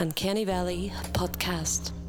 Uncanny Valley podcast.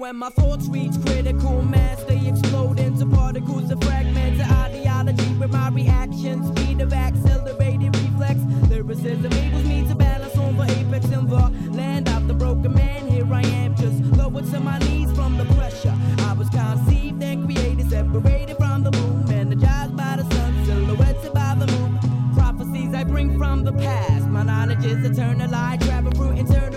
When my thoughts reach critical mass, they explode into particles and fragments of ideology with my reaction. Speed of accelerated reflex. Lyricism enables me to balance on the apex in the land of the broken man. Here I am, just lower to my knees from the pressure. I was conceived and created, separated from the moon, energized by the sun, silhouetted by the moon. Prophecies I bring from the past. My knowledge is eternal. I travel through internal,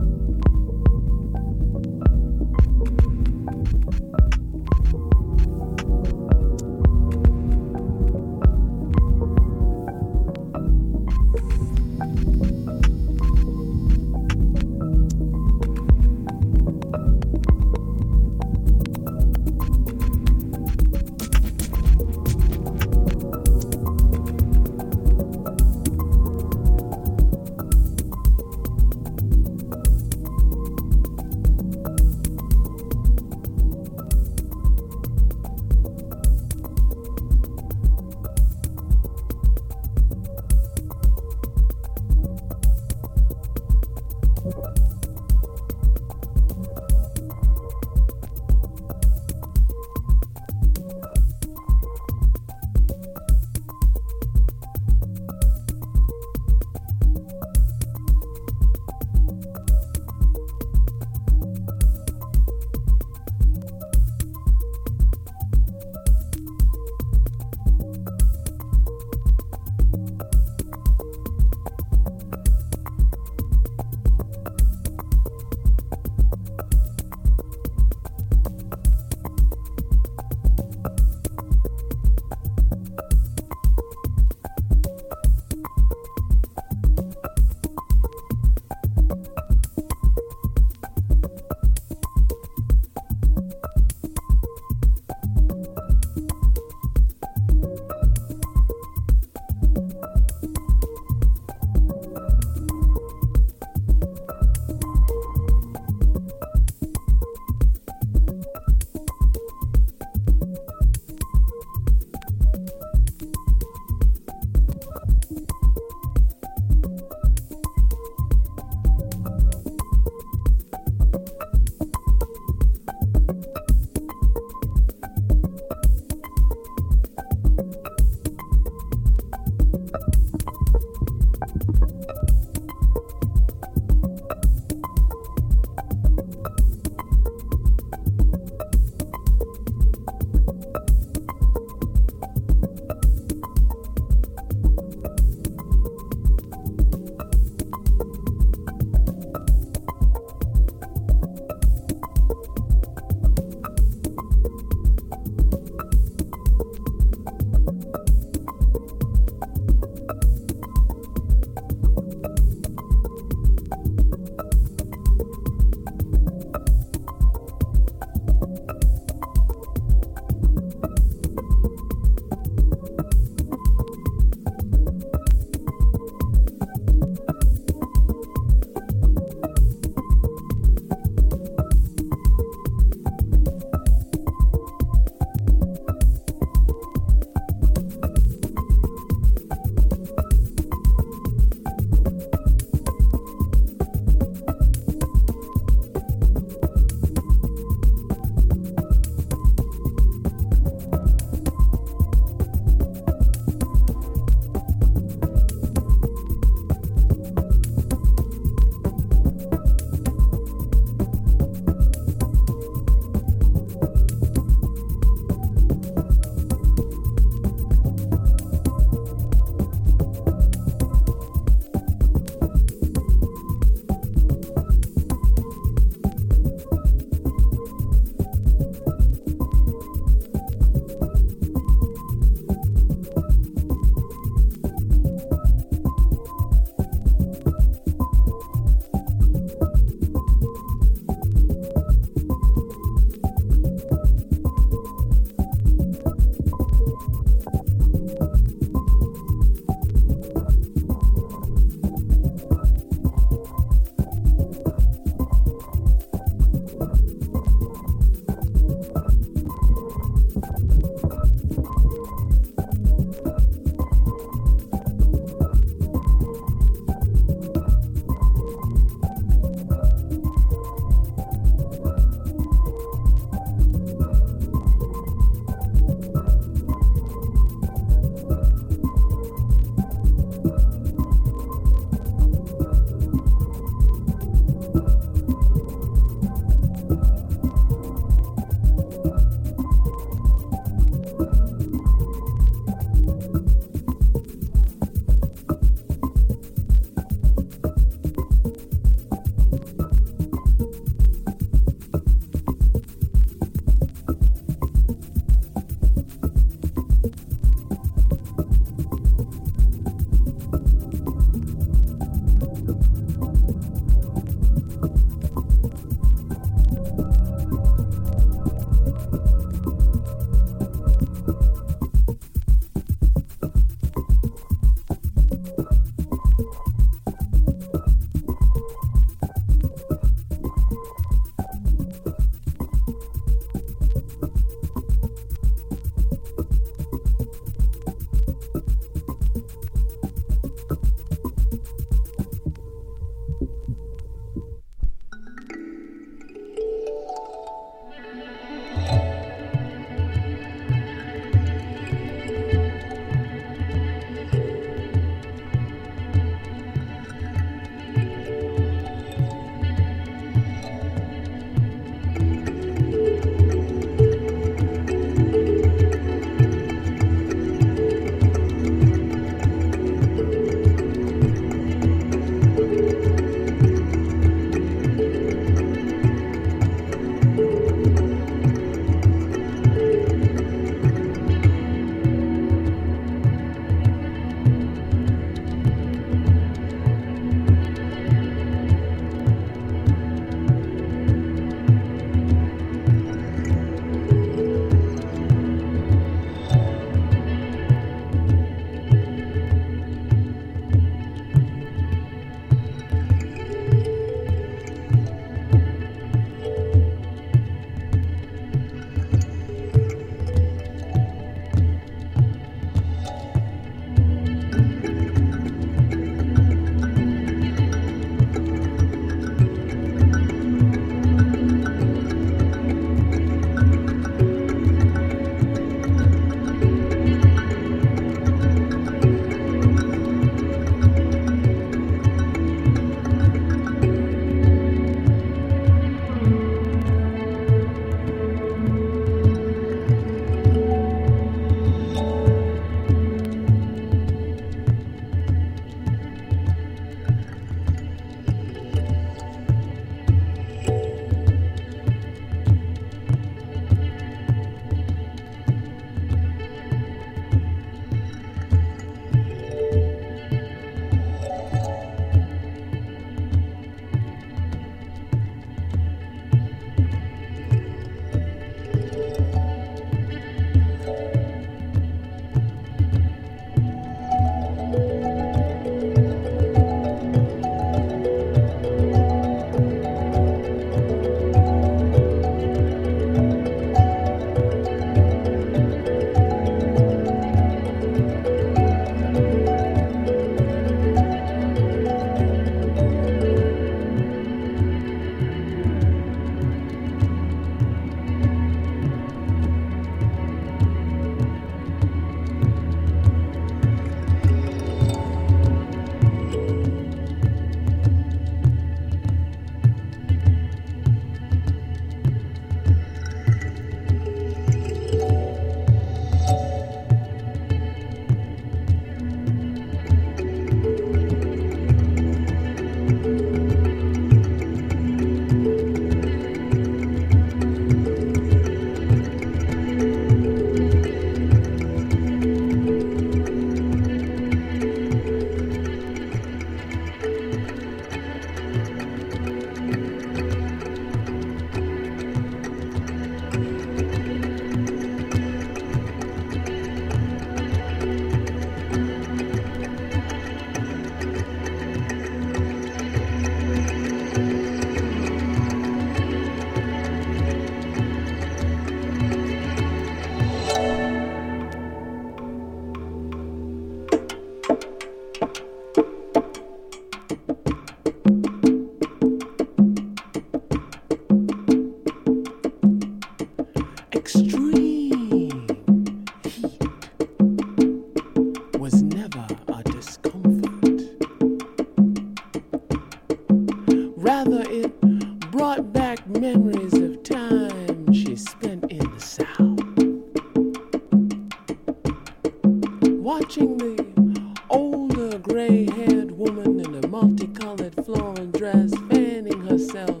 watching the older gray haired woman in a multicolored floral dress fanning herself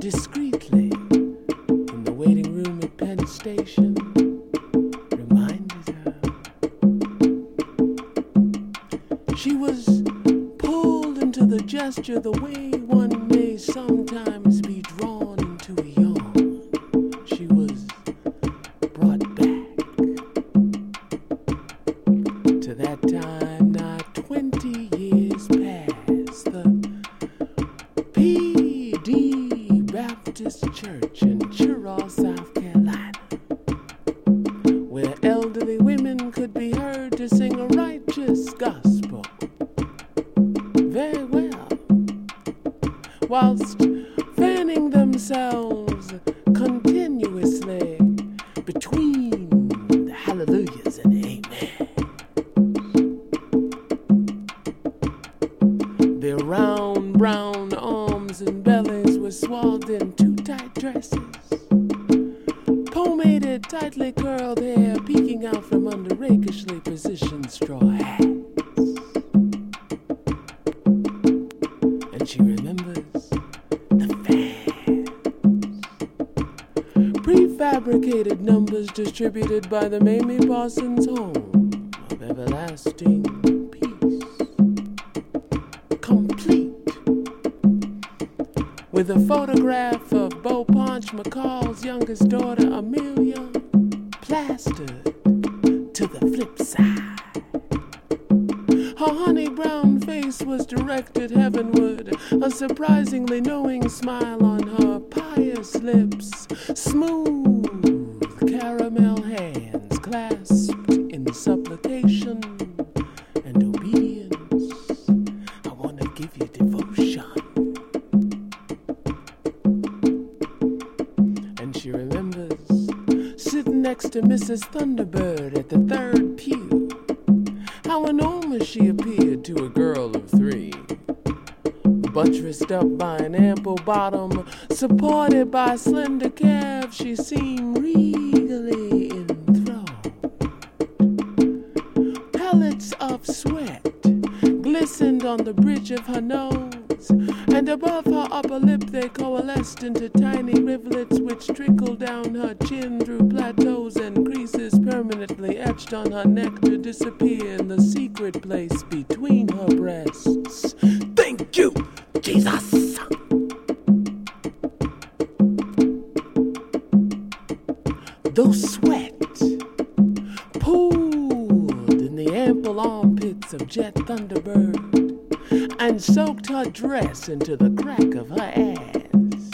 discreetly by the Mamie slender calves, she seemed regally enthroned. Pellets of sweat glistened on the bridge of her nose, and above her upper lip they coalesced into tiny rivulets which trickled down her chin through plateaus and creases permanently etched on her neck to disappear in the secret place between her breasts. Thank you, Jesus! Those sweat pooled in the ample armpits of Jet Thunderbird and soaked her dress into the crack of her ass.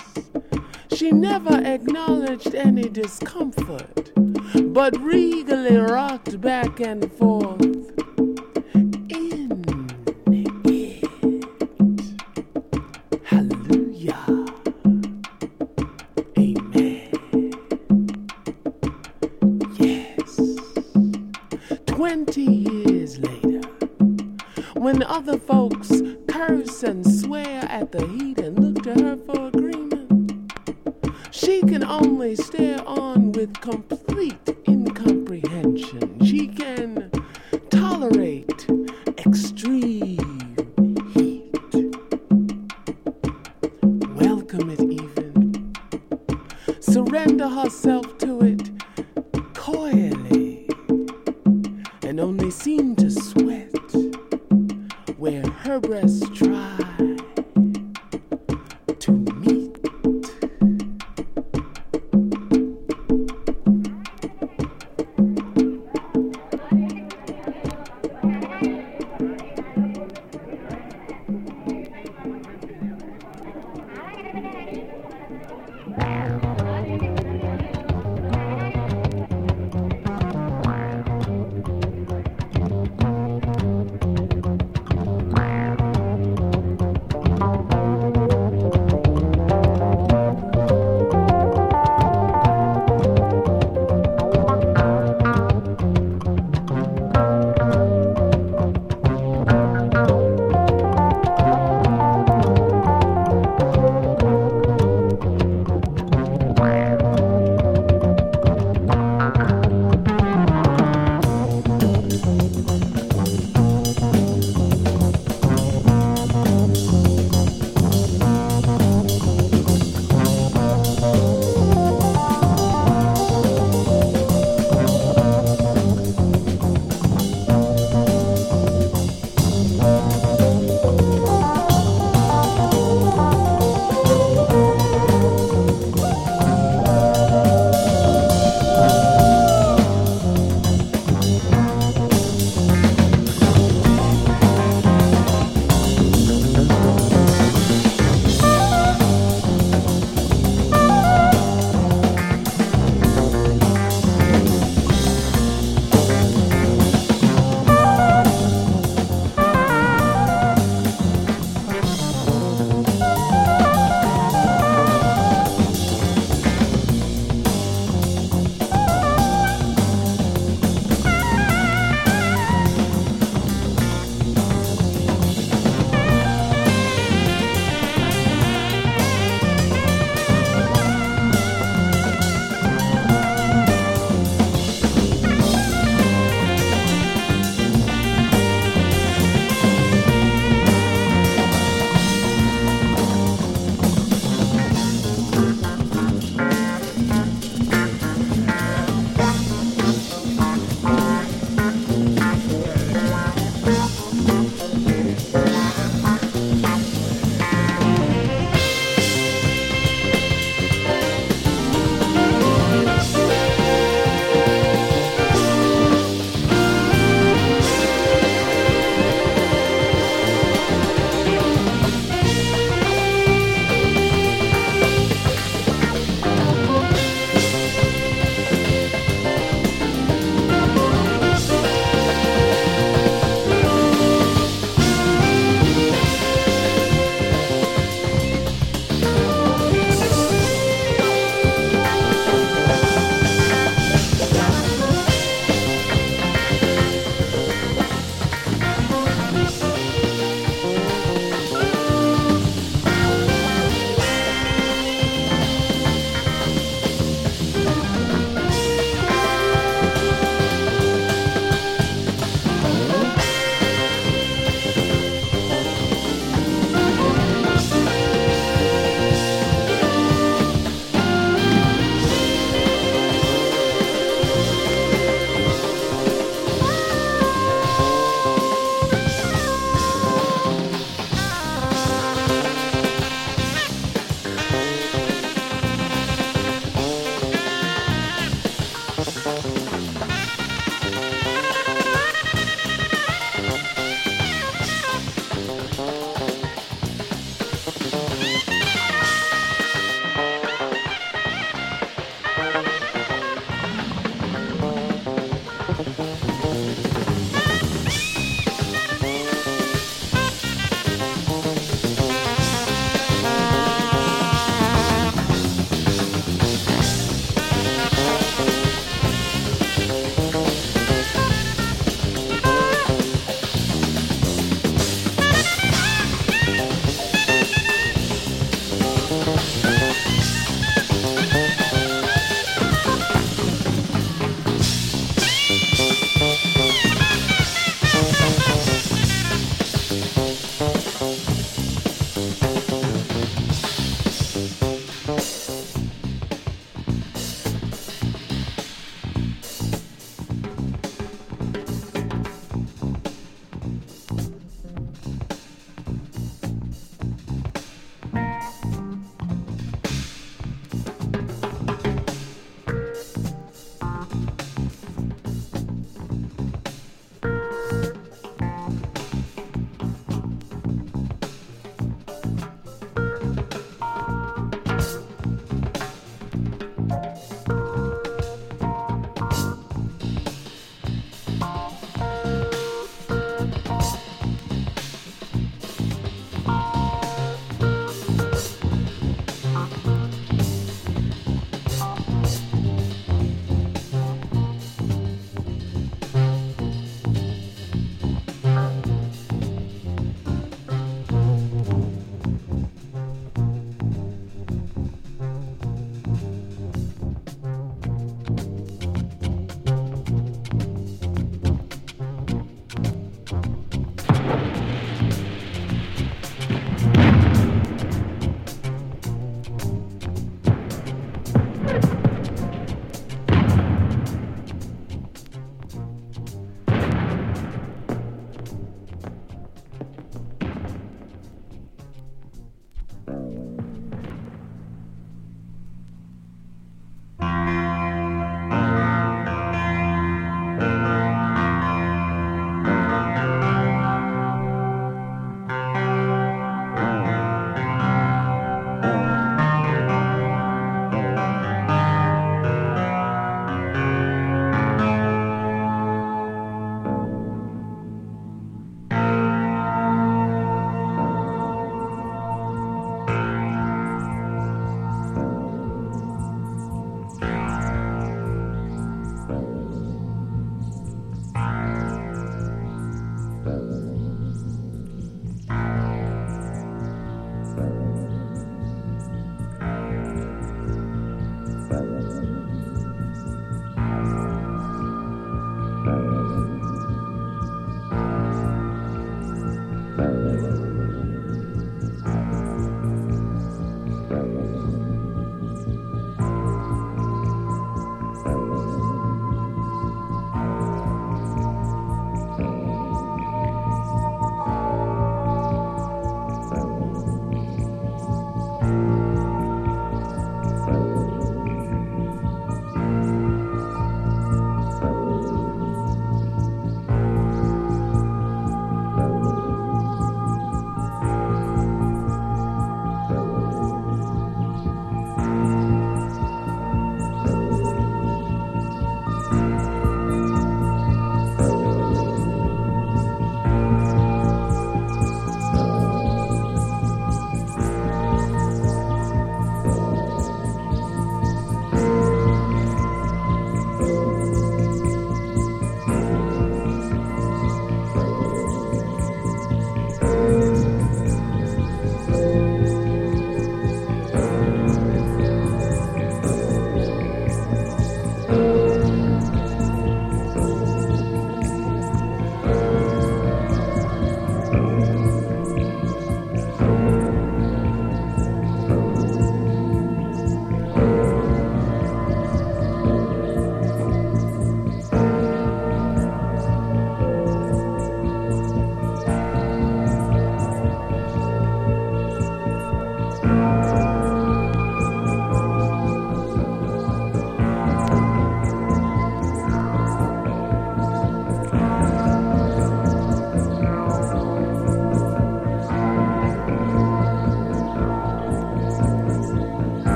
She never acknowledged any discomfort, but regally rocked back and forth 20 years later, when other folks curse and swear at the heat and look to her for agreement, she can only stare on with complete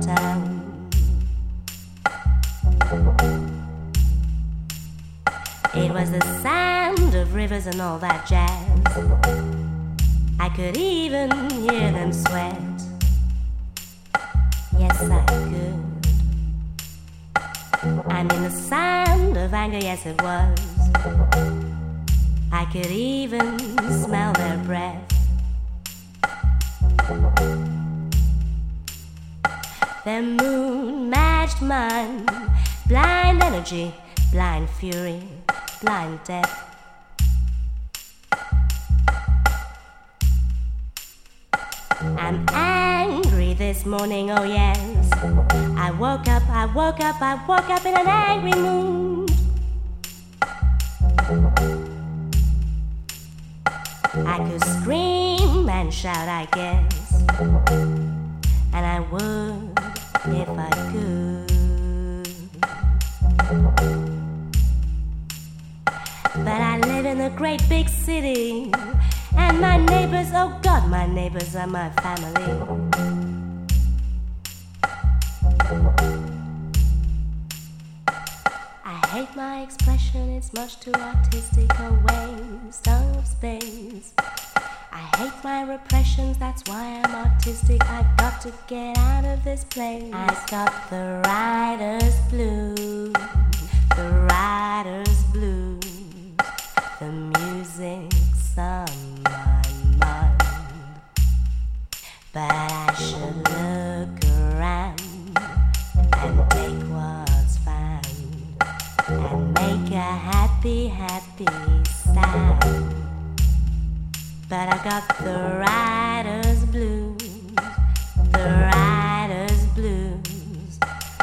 town. It was the sound of rivers and all that jazz. I could even hear them sweat. Yes, I could. I mean, the sound of anger, yes, it was. I could even smell their breath. Their moon matched mine, blind energy, blind fury, blind death. I'm angry this morning, oh yes. I woke up, I woke up, I woke up in an angry mood. I could scream and shout, I guess. And I would if I could. But I live in a great big city. And my neighbors, oh God, my neighbors are my family. I hate my expression, it's much too artistic a waste of space. I hate my repressions, that's why I'm autistic. I've got to get out of this place. I've got the writer's blues, the writer's blues, the music's on my mind. But I should look around and take what's found and make a happy, happy sound. But I got the writer's blues, the writer's blues.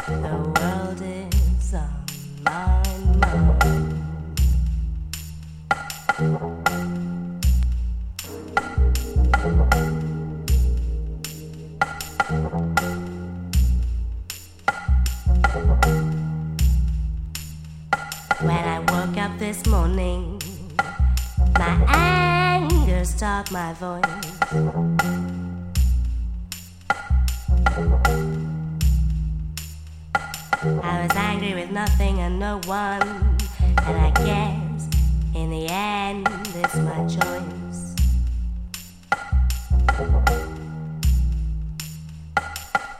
The world is on my mind. When I woke up this morning, stopped my voice. I was angry with nothing and no one, and I guess in the end it's my choice.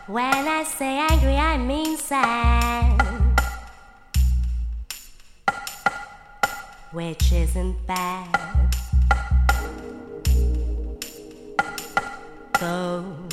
When I say angry, I mean sad. Which isn't bad. Go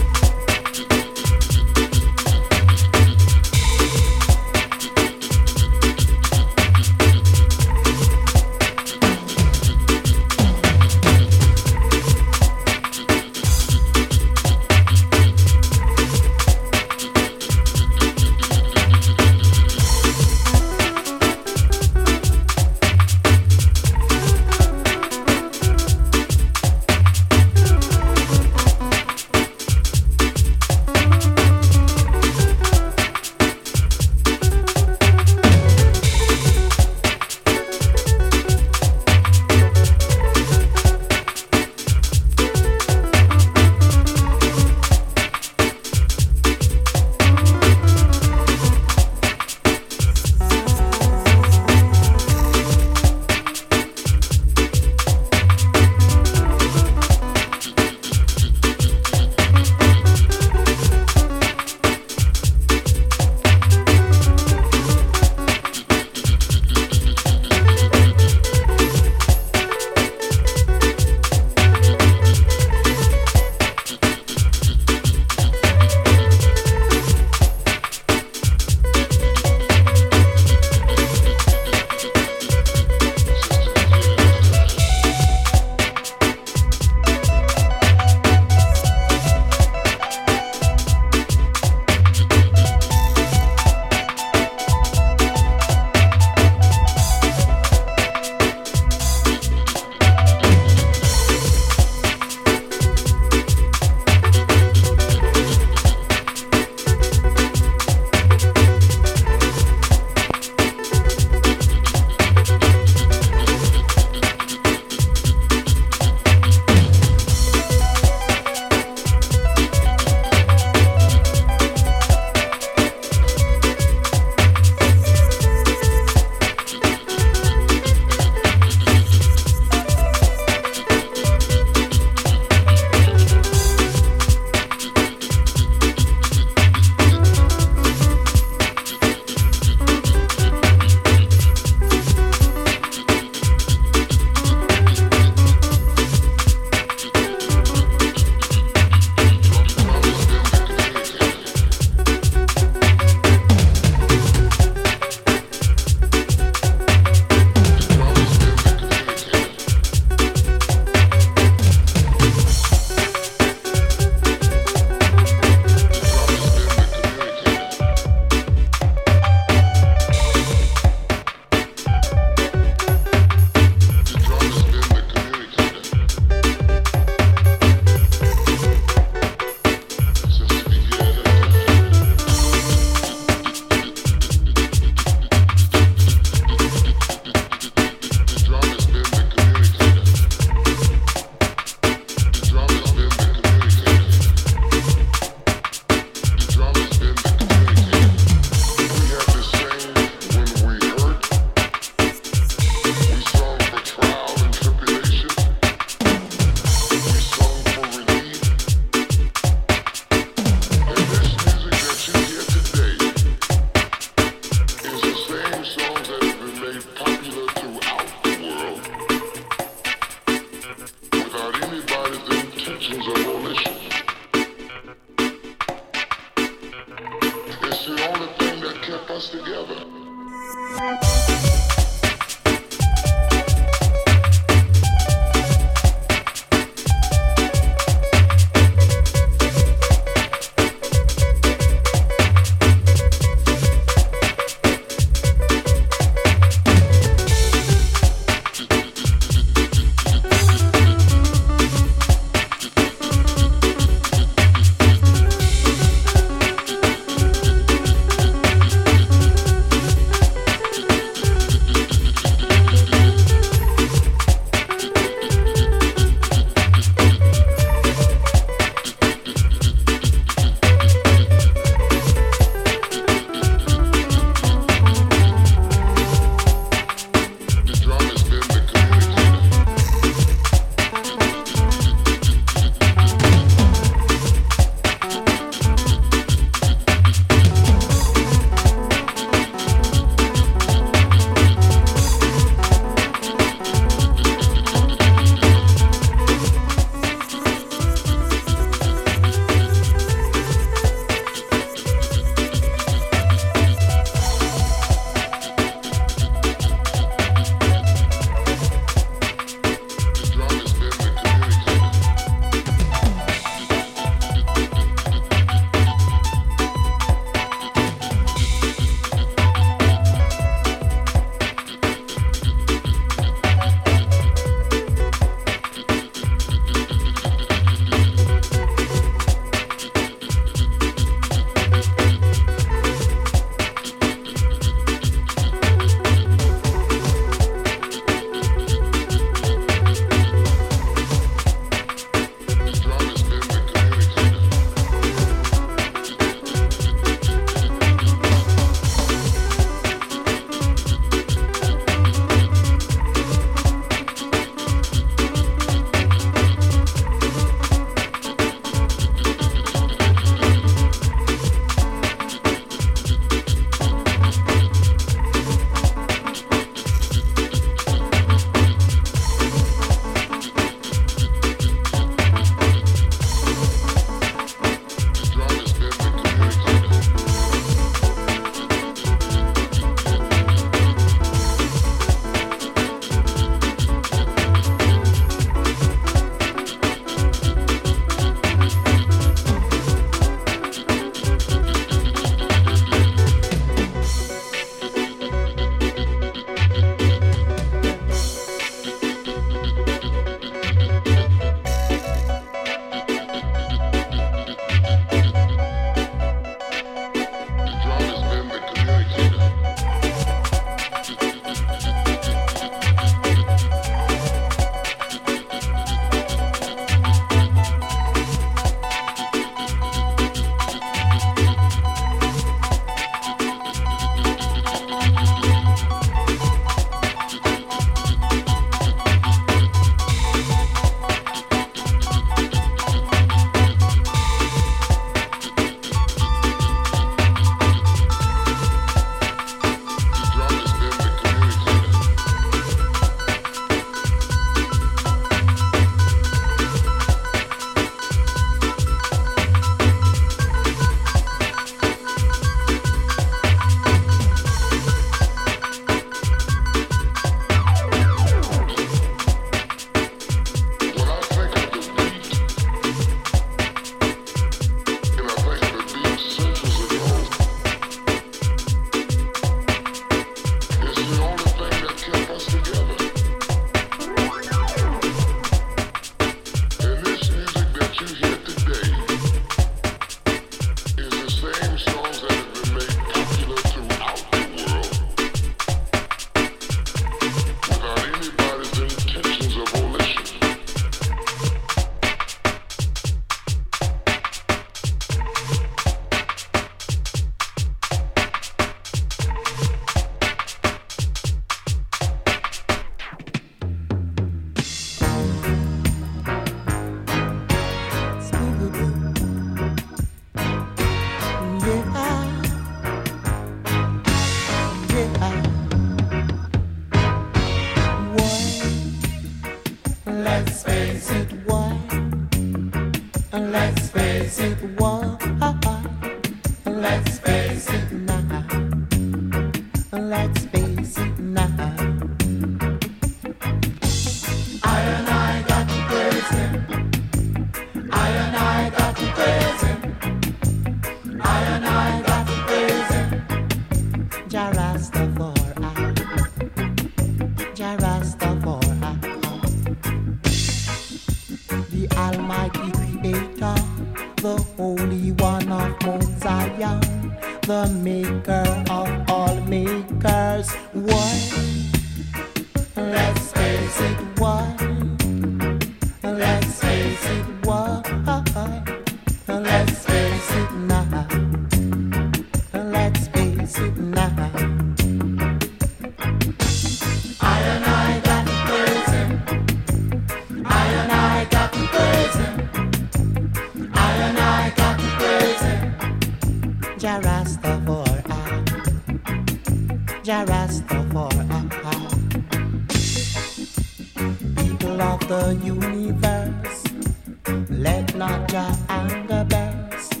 Let not your anger burst.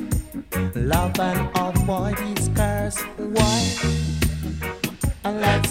Love and avoid his curse. Why? And let.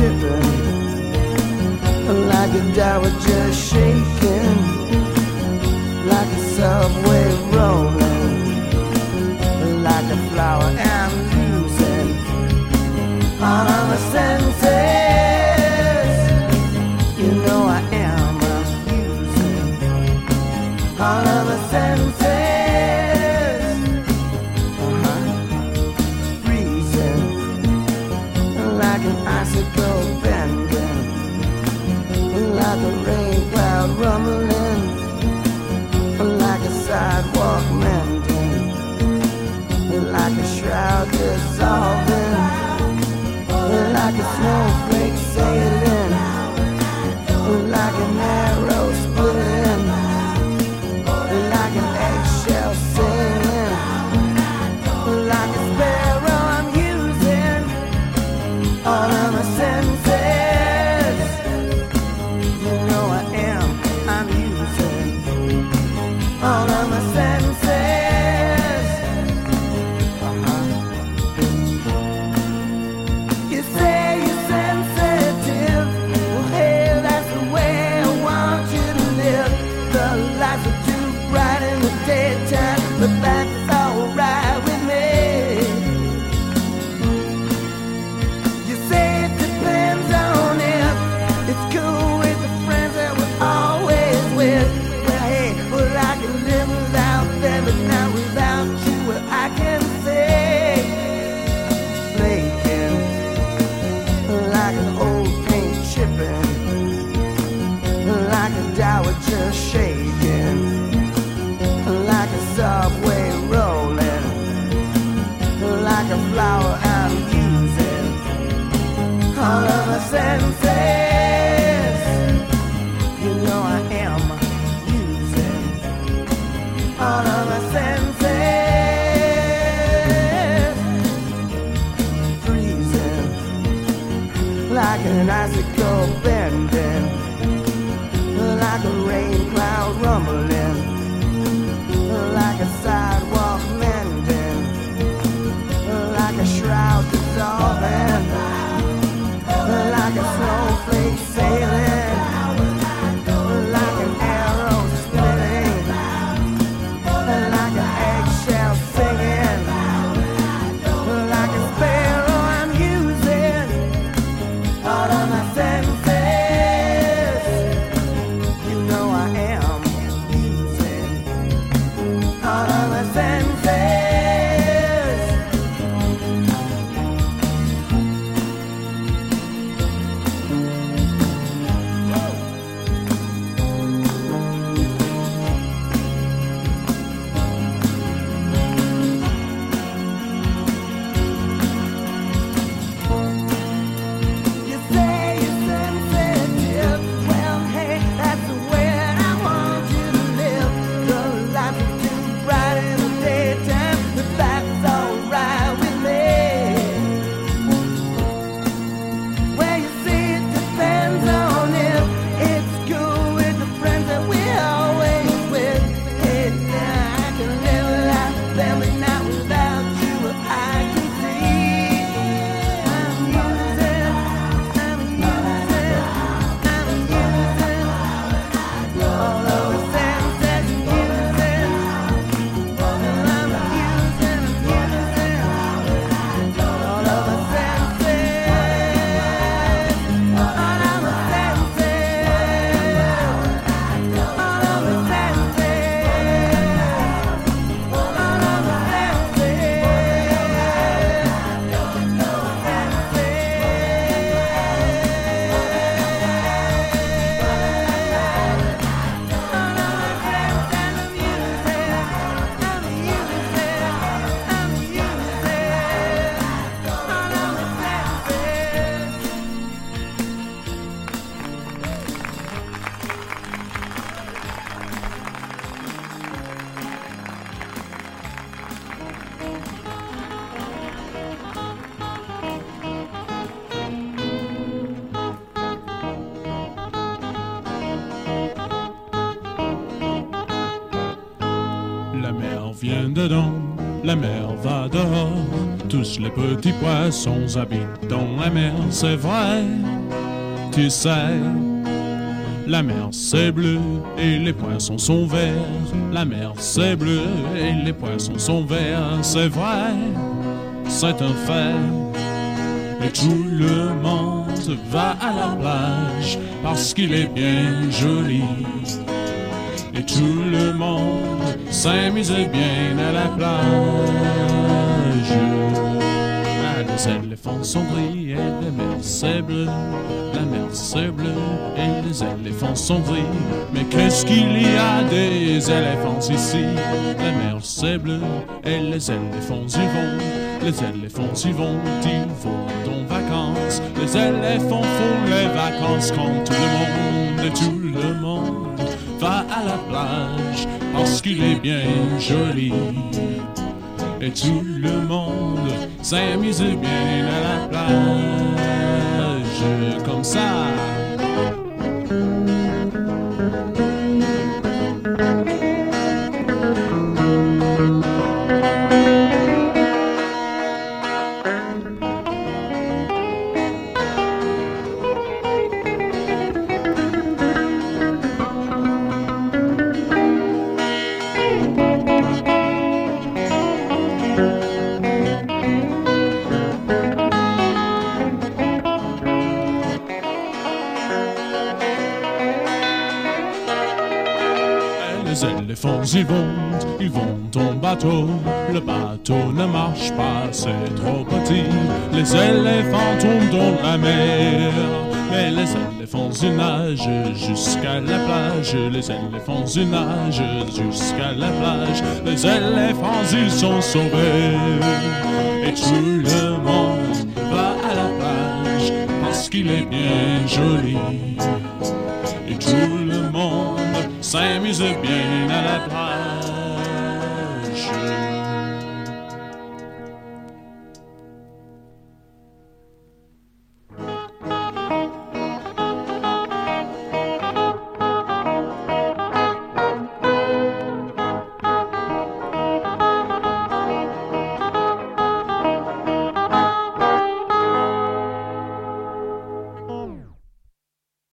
tipping like a dowager shaking. Like a subway rolling. Like a flower I'm losing all of a senses la mer va dehors. Tous les petits poissons habitent dans la mer, c'est vrai, tu sais. La mer c'est bleu et les poissons sont verts. La mer c'est bleu et les poissons sont verts, c'est vrai, c'est un fait. Et tout le monde va à la plage parce qu'il est bien joli. Et tout le monde s'amuse bien à la plage. Les éléphants sont gris et la mer c'est bleu. La mer c'est bleu et les éléphants sont gris. Mais qu'est-ce qu'il y a des éléphants ici? La mer c'est bleu et les éléphants y vont. Les éléphants y vont, ils vont en vacances. Les éléphants font les vacances comme tout le monde et tout le monde va à la plage parce qu'il est bien joli. Et tout le monde s'amuse bien à la plage comme ça. Ils vont, ils vont en bateau. Le bateau ne marche pas, c'est trop petit. Les éléphants tombent dans la mer. Mais les éléphants ils nagent jusqu'à la plage, les éléphants ils nagent jusqu'à la plage, les éléphants ils sont sauvés. Et tout le monde va à la plage parce qu'il est bien joli. Et tout le monde s'amuse bien à la plage.